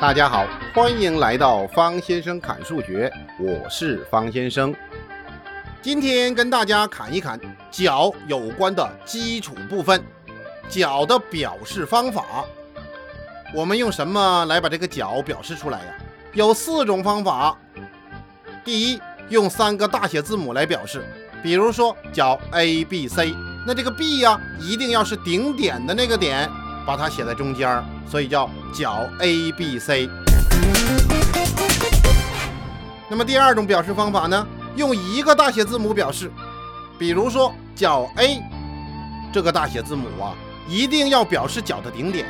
大家好，欢迎来到方先生侃数学，我是方先生。今天跟大家侃一侃角有关的基础部分，角的表示方法。我们用什么来把这个角表示出来呀？有四种方法。第一，用三个大写字母来表示，比如说角 A B C，那这个 B 呀，一定要是顶点的那个点，把它写在中间，所以叫角 A B C。那么第二种表示方法呢，用一个大写字母表示，比如说角 A 这个大写字母啊，一定要表示角的顶点。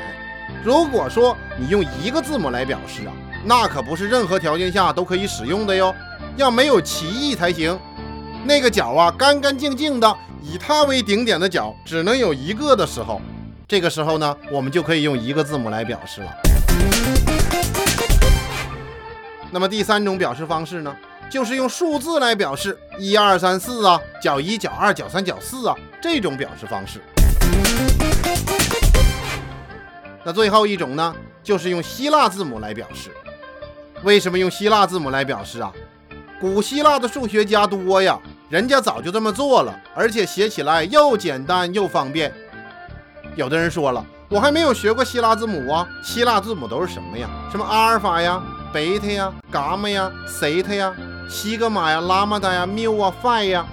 如果说你用一个字母来表示啊，那可不是任何条件下都可以使用的哟，要没有歧义才行。那个角啊，干干净净的，以它为顶点的角只能有一个的时候，这个时候呢，我们就可以用一个字母来表示了。那么第三种表示方式呢，就是用数字来表示，一二三四啊，角一角二角三角四啊，这种表示方式。那最后一种呢，就是用希腊字母来表示。为什么用希腊字母来表示啊？古希腊的数学家多呀，人家早就这么做了，而且写起来又简单又方便。有的人说了，我还没有学过希腊字母啊，希腊字母都是什么呀？什么阿尔法呀、贝塔呀、伽马呀、西塔呀、西格玛呀、拉玛达呀、缪啊、phi 呀。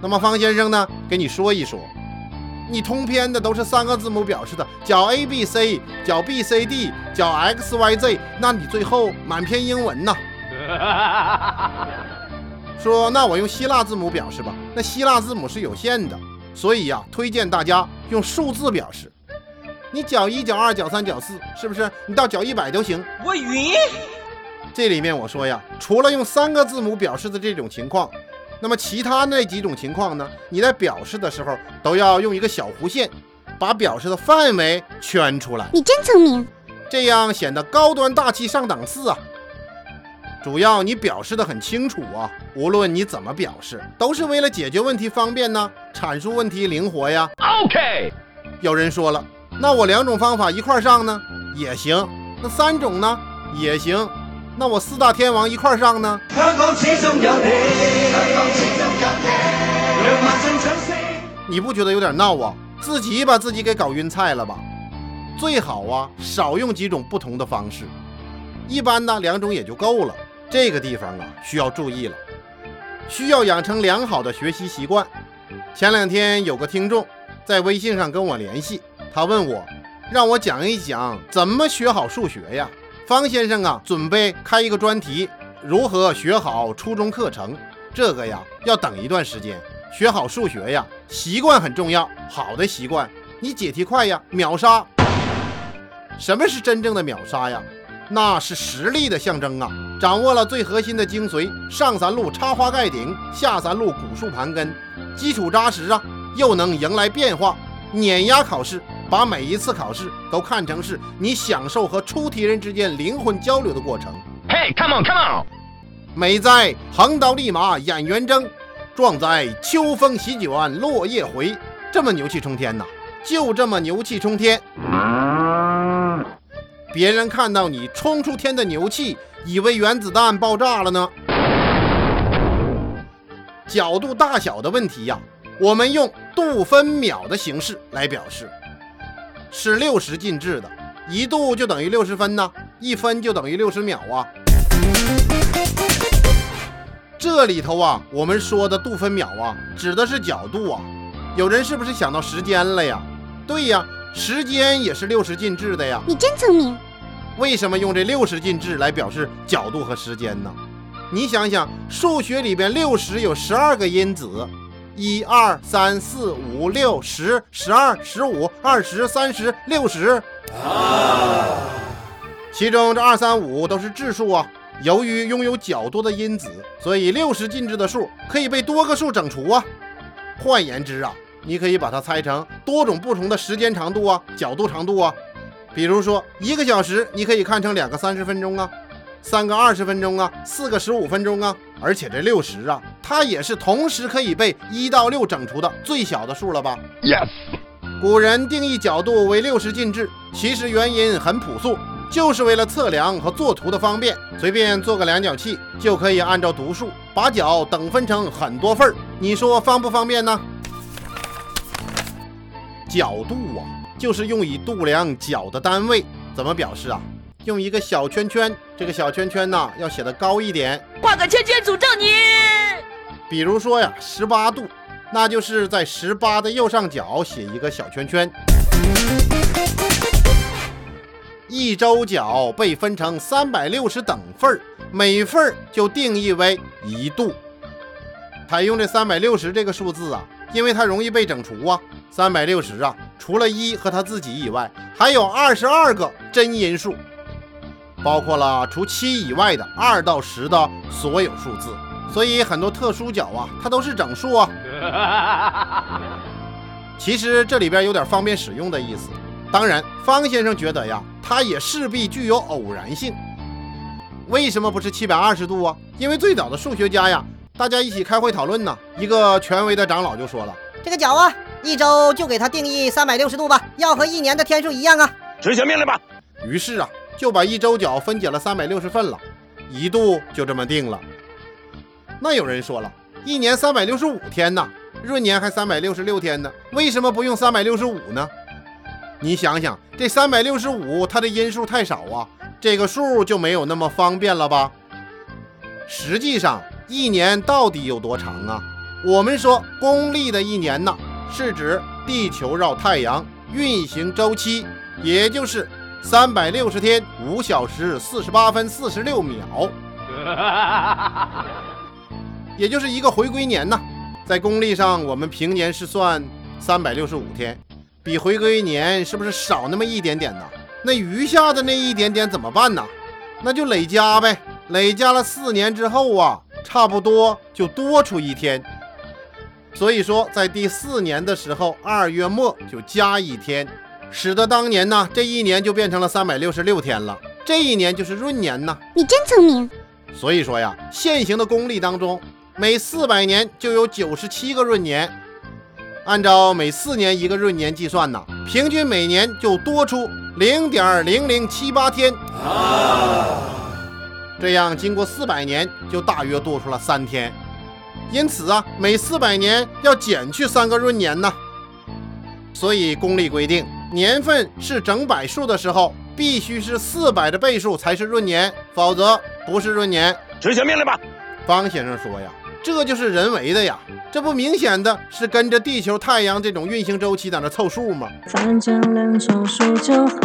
那么方先生呢，给你说一说。你通篇的都是三个字母表示的，角 A B C，角 B C D，角 X Y Z，那你最后满篇英文呢？说那我用希腊字母表示吧，那希腊字母是有限的，所以呀，推荐大家用数字表示。你角一、角二、角三、角四，是不是？你到角一百都行。我晕。这里面我说呀，除了用三个字母表示的这种情况。那么其他那几种情况呢？你在表示的时候都要用一个小弧线，把表示的范围圈出来。你真聪明，这样显得高端大气上档次啊！主要你表示的很清楚啊，无论你怎么表示，都是为了解决问题方便呢，阐述问题灵活呀。OK。有人说了，那我两种方法一块上呢，也行；那三种呢，也行。那我四大天王一块上呢？你不觉得有点闹啊？自己把自己给搞晕菜了吧？最好啊，少用几种不同的方式，一般呢两种也就够了。这个地方啊需要注意了，需要养成良好的学习习惯。前两天有个听众在微信上跟我联系，他问我，让我讲一讲怎么学好数学呀？方先生啊，准备开一个专题，如何学好初中课程？这个呀，要等一段时间。学好数学呀，习惯很重要。好的习惯，你解题快呀，秒杀。什么是真正的秒杀呀？那是实力的象征啊！掌握了最核心的精髓，上三路插花盖顶，下三路古树盘根，基础扎实啊，又能迎来变化，碾压考试。把每一次考试都看成是你享受和出题人之间灵魂交流的过程。嘿，Come on，Come on！美哉横刀立马眼圆睁，壮哉秋风席卷落叶回。这么牛气冲天呐！就这么牛气冲天。别人看到你冲出天的牛气，以为原子弹爆炸了呢。角度大小的问题呀，我们用度分秒的形式来表示。是六十进制的，一度就等于六十分呢，一分就等于六十秒啊。这里头啊，我们说的度分秒啊，指的是角度啊。有人是不是想到时间了呀？对呀，时间也是六十进制的呀。你真聪明。为什么用这六十进制来表示角度和时间呢？你想想，数学里边六十有十二个因子。一二三四五六十十二十五二十三十六十，其中这二三五都是质数啊。由于拥有较多的因子，所以六十进制的数可以被多个数整除啊。换言之啊，你可以把它拆成多种不同的时间长度啊、角度长度啊。比如说一个小时，你可以看成两个三十分钟啊。三个二十分钟啊，四个十五分钟啊，而且这六十啊，它也是同时可以被一到六整除的最小的数了吧？Yes。古人定义角度为六十进制，其实原因很朴素，就是为了测量和作图的方便。随便做个量角器，就可以按照读数把角等分成很多份儿。你说方不方便呢？角度啊，就是用以度量角的单位。怎么表示啊？用一个小圈圈，这个小圈圈呢要写的高一点，画个圈圈诅咒你。比如说呀，十八度，那就是在十八的右上角写一个小圈圈。一周角被分成三百六十等份儿，每份儿就定义为一度。采用这三百六十这个数字啊，因为它容易被整除啊。三百六十啊，除了一和他自己以外，还有二十二个真因数。包括了除七以外的二到十的所有数字，所以很多特殊角啊，它都是整数啊。其实这里边有点方便使用的意思。当然，方先生觉得呀，它也势必具有偶然性。为什么不是七百二十度啊？因为最早的数学家呀，大家一起开会讨论呢，一个权威的长老就说了：“这个角啊，一周就给它定义三百六十度吧，要和一年的天数一样啊。”执行命令吧。于是啊。就把一周角分解了三百六十份了，一度就这么定了。那有人说了，一年三百六十五天呢，闰年还三百六十六天呢，为什么不用三百六十五呢？你想想，这三百六十五它的因数太少啊，这个数就没有那么方便了吧？实际上，一年到底有多长啊？我们说公历的一年呢，是指地球绕太阳运行周期，也就是。三百六十天五小时四十八分四十六秒，也就是一个回归年呐。在公历上，我们平年是算三百六十五天，比回归年是不是少那么一点点呢？那余下的那一点点怎么办呢？那就累加呗，累加了四年之后啊，差不多就多出一天。所以说，在第四年的时候，二月末就加一天。使得当年呢，这一年就变成了三百六十六天了。这一年就是闰年呢。你真聪明。所以说呀，现行的公历当中，每四百年就有九十七个闰年。按照每四年一个闰年计算呢，平均每年就多出零点零零七八天。啊这样经过四百年，就大约多出了三天。因此啊，每四百年要减去三个闰年呢。所以公历规定。年份是整百数的时候，必须是四百的倍数才是闰年，否则不是闰年。执行命令吧，方先生说呀，这就是人为的呀，这不明显的是跟着地球、太阳这种运行周期在那凑数吗？反正能凑数就好。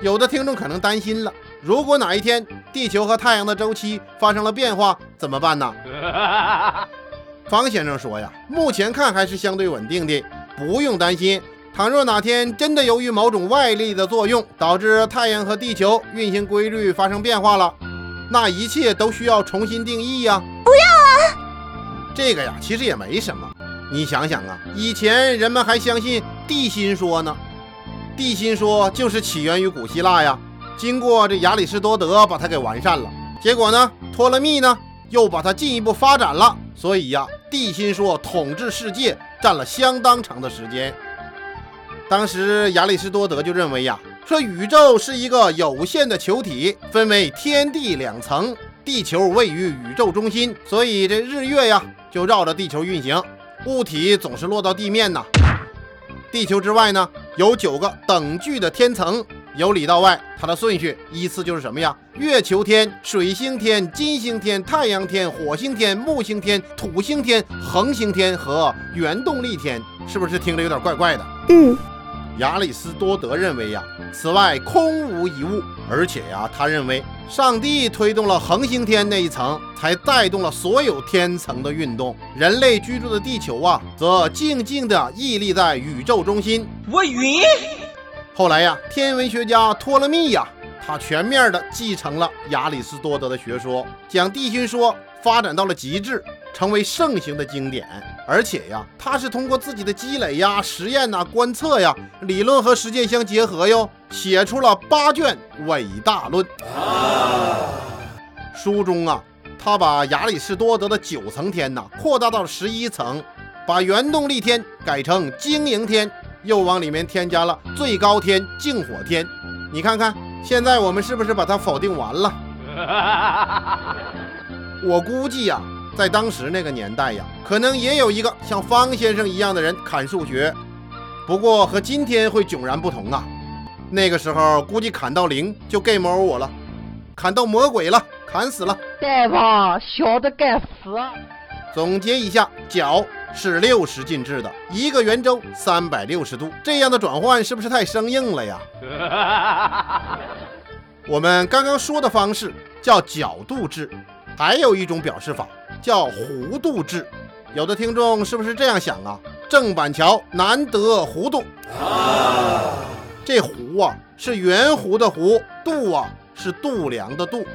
有的听众可能担心了，如果哪一天地球和太阳的周期发生了变化，怎么办呢？方先生说呀，目前看还是相对稳定的。不用担心，倘若哪天真的由于某种外力的作用，导致太阳和地球运行规律发生变化了，那一切都需要重新定义呀！不要啊！这个呀，其实也没什么。你想想啊，以前人们还相信地心说呢，地心说就是起源于古希腊呀，经过这亚里士多德把它给完善了，结果呢，托勒密呢又把它进一步发展了，所以呀，地心说统治世界。占了相当长的时间。当时亚里士多德就认为呀，说宇宙是一个有限的球体，分为天地两层，地球位于宇宙中心，所以这日月呀就绕着地球运行，物体总是落到地面呐。地球之外呢，有九个等距的天层。由里到外，它的顺序依次就是什么呀？月球天、水星天、金星天、太阳天、火星天、木星天、土星天、恒星天和原动力天，是不是听着有点怪怪的？嗯。亚里士多德认为呀，此外空无一物，而且呀，他认为上帝推动了恒星天那一层，才带动了所有天层的运动。人类居住的地球啊，则静静地屹立在宇宙中心。我晕。后来呀，天文学家托勒密呀，他全面的继承了亚里士多德的学说，将地心说发展到了极致，成为盛行的经典。而且呀，他是通过自己的积累呀、实验呐、观测呀，理论和实践相结合哟，写出了八卷伟大论。书中啊，他把亚里士多德的九层天呐扩大到了十一层。把原动力天改成经营天，又往里面添加了最高天净火天。你看看，现在我们是不是把它否定完了？我估计呀，在当时那个年代呀，可能也有一个像方先生一样的人砍数学，不过和今天会迥然不同啊。那个时候估计砍到零就 game over 我了，砍到魔鬼了，砍死了。大王小的该死。总结一下，角是六十进制的，一个圆周三百六十度，这样的转换是不是太生硬了呀？我们刚刚说的方式叫角度制，还有一种表示法叫弧度制。有的听众是不是这样想啊？郑板桥难得弧度，这弧啊是圆弧的弧，度啊是度量的度，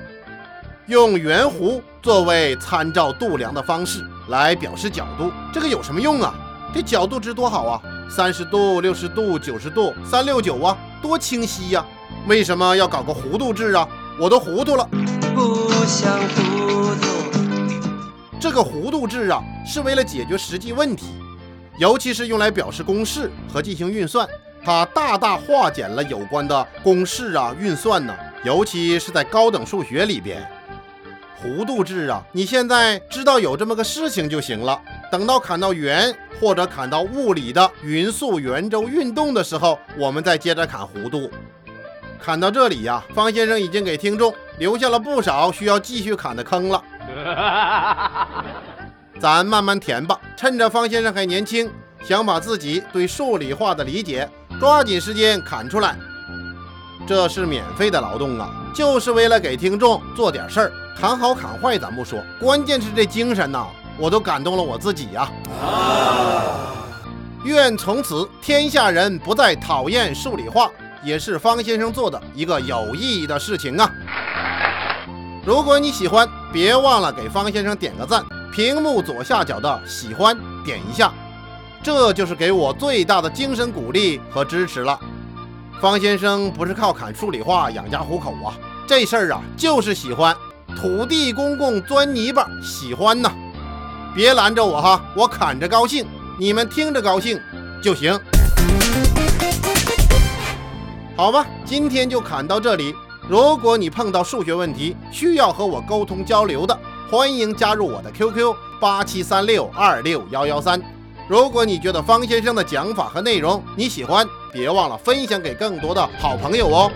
用圆弧作为参照度量的方式来表示角度，这个有什么用啊？这角度值多好啊，三十度、六十度、九十度、三六九啊，多清晰呀！为什么要搞个弧度制啊？我都糊涂了。不想糊涂。这个弧度制啊，是为了解决实际问题，尤其是用来表示公式和进行运算，它大大化简了有关的公式啊、运算呢，尤其是在高等数学里边。弧度制啊，你现在知道有这么个事情就行了。等到砍到圆或者砍到物理的匀速圆周运动的时候，我们再接着砍弧度。砍到这里呀，方先生已经给听众留下了不少需要继续砍的坑了。咱慢慢填吧，趁着方先生还年轻，想把自己对数理化的理解抓紧时间砍出来。这是免费的劳动啊，就是为了给听众做点事儿。砍好砍坏咱不说，关键是这精神呐，我都感动了我自己呀。愿从此天下人不再讨厌数理化，也是方先生做的一个有意义的事情啊。如果你喜欢，别忘了给方先生点个赞，屏幕左下角的喜欢点一下，这就是给我最大的精神鼓励和支持了。方先生不是靠砍数理化养家糊口啊，这事儿啊就是喜欢。土地公公钻泥巴，喜欢呐！别拦着我哈，我砍着高兴，你们听着高兴就行。好吧，今天就砍到这里。如果你碰到数学问题需要和我沟通交流的，欢迎加入我的 QQ 八七三六二六幺幺三。如果你觉得方先生的讲法和内容你喜欢，别忘了分享给更多的好朋友哦。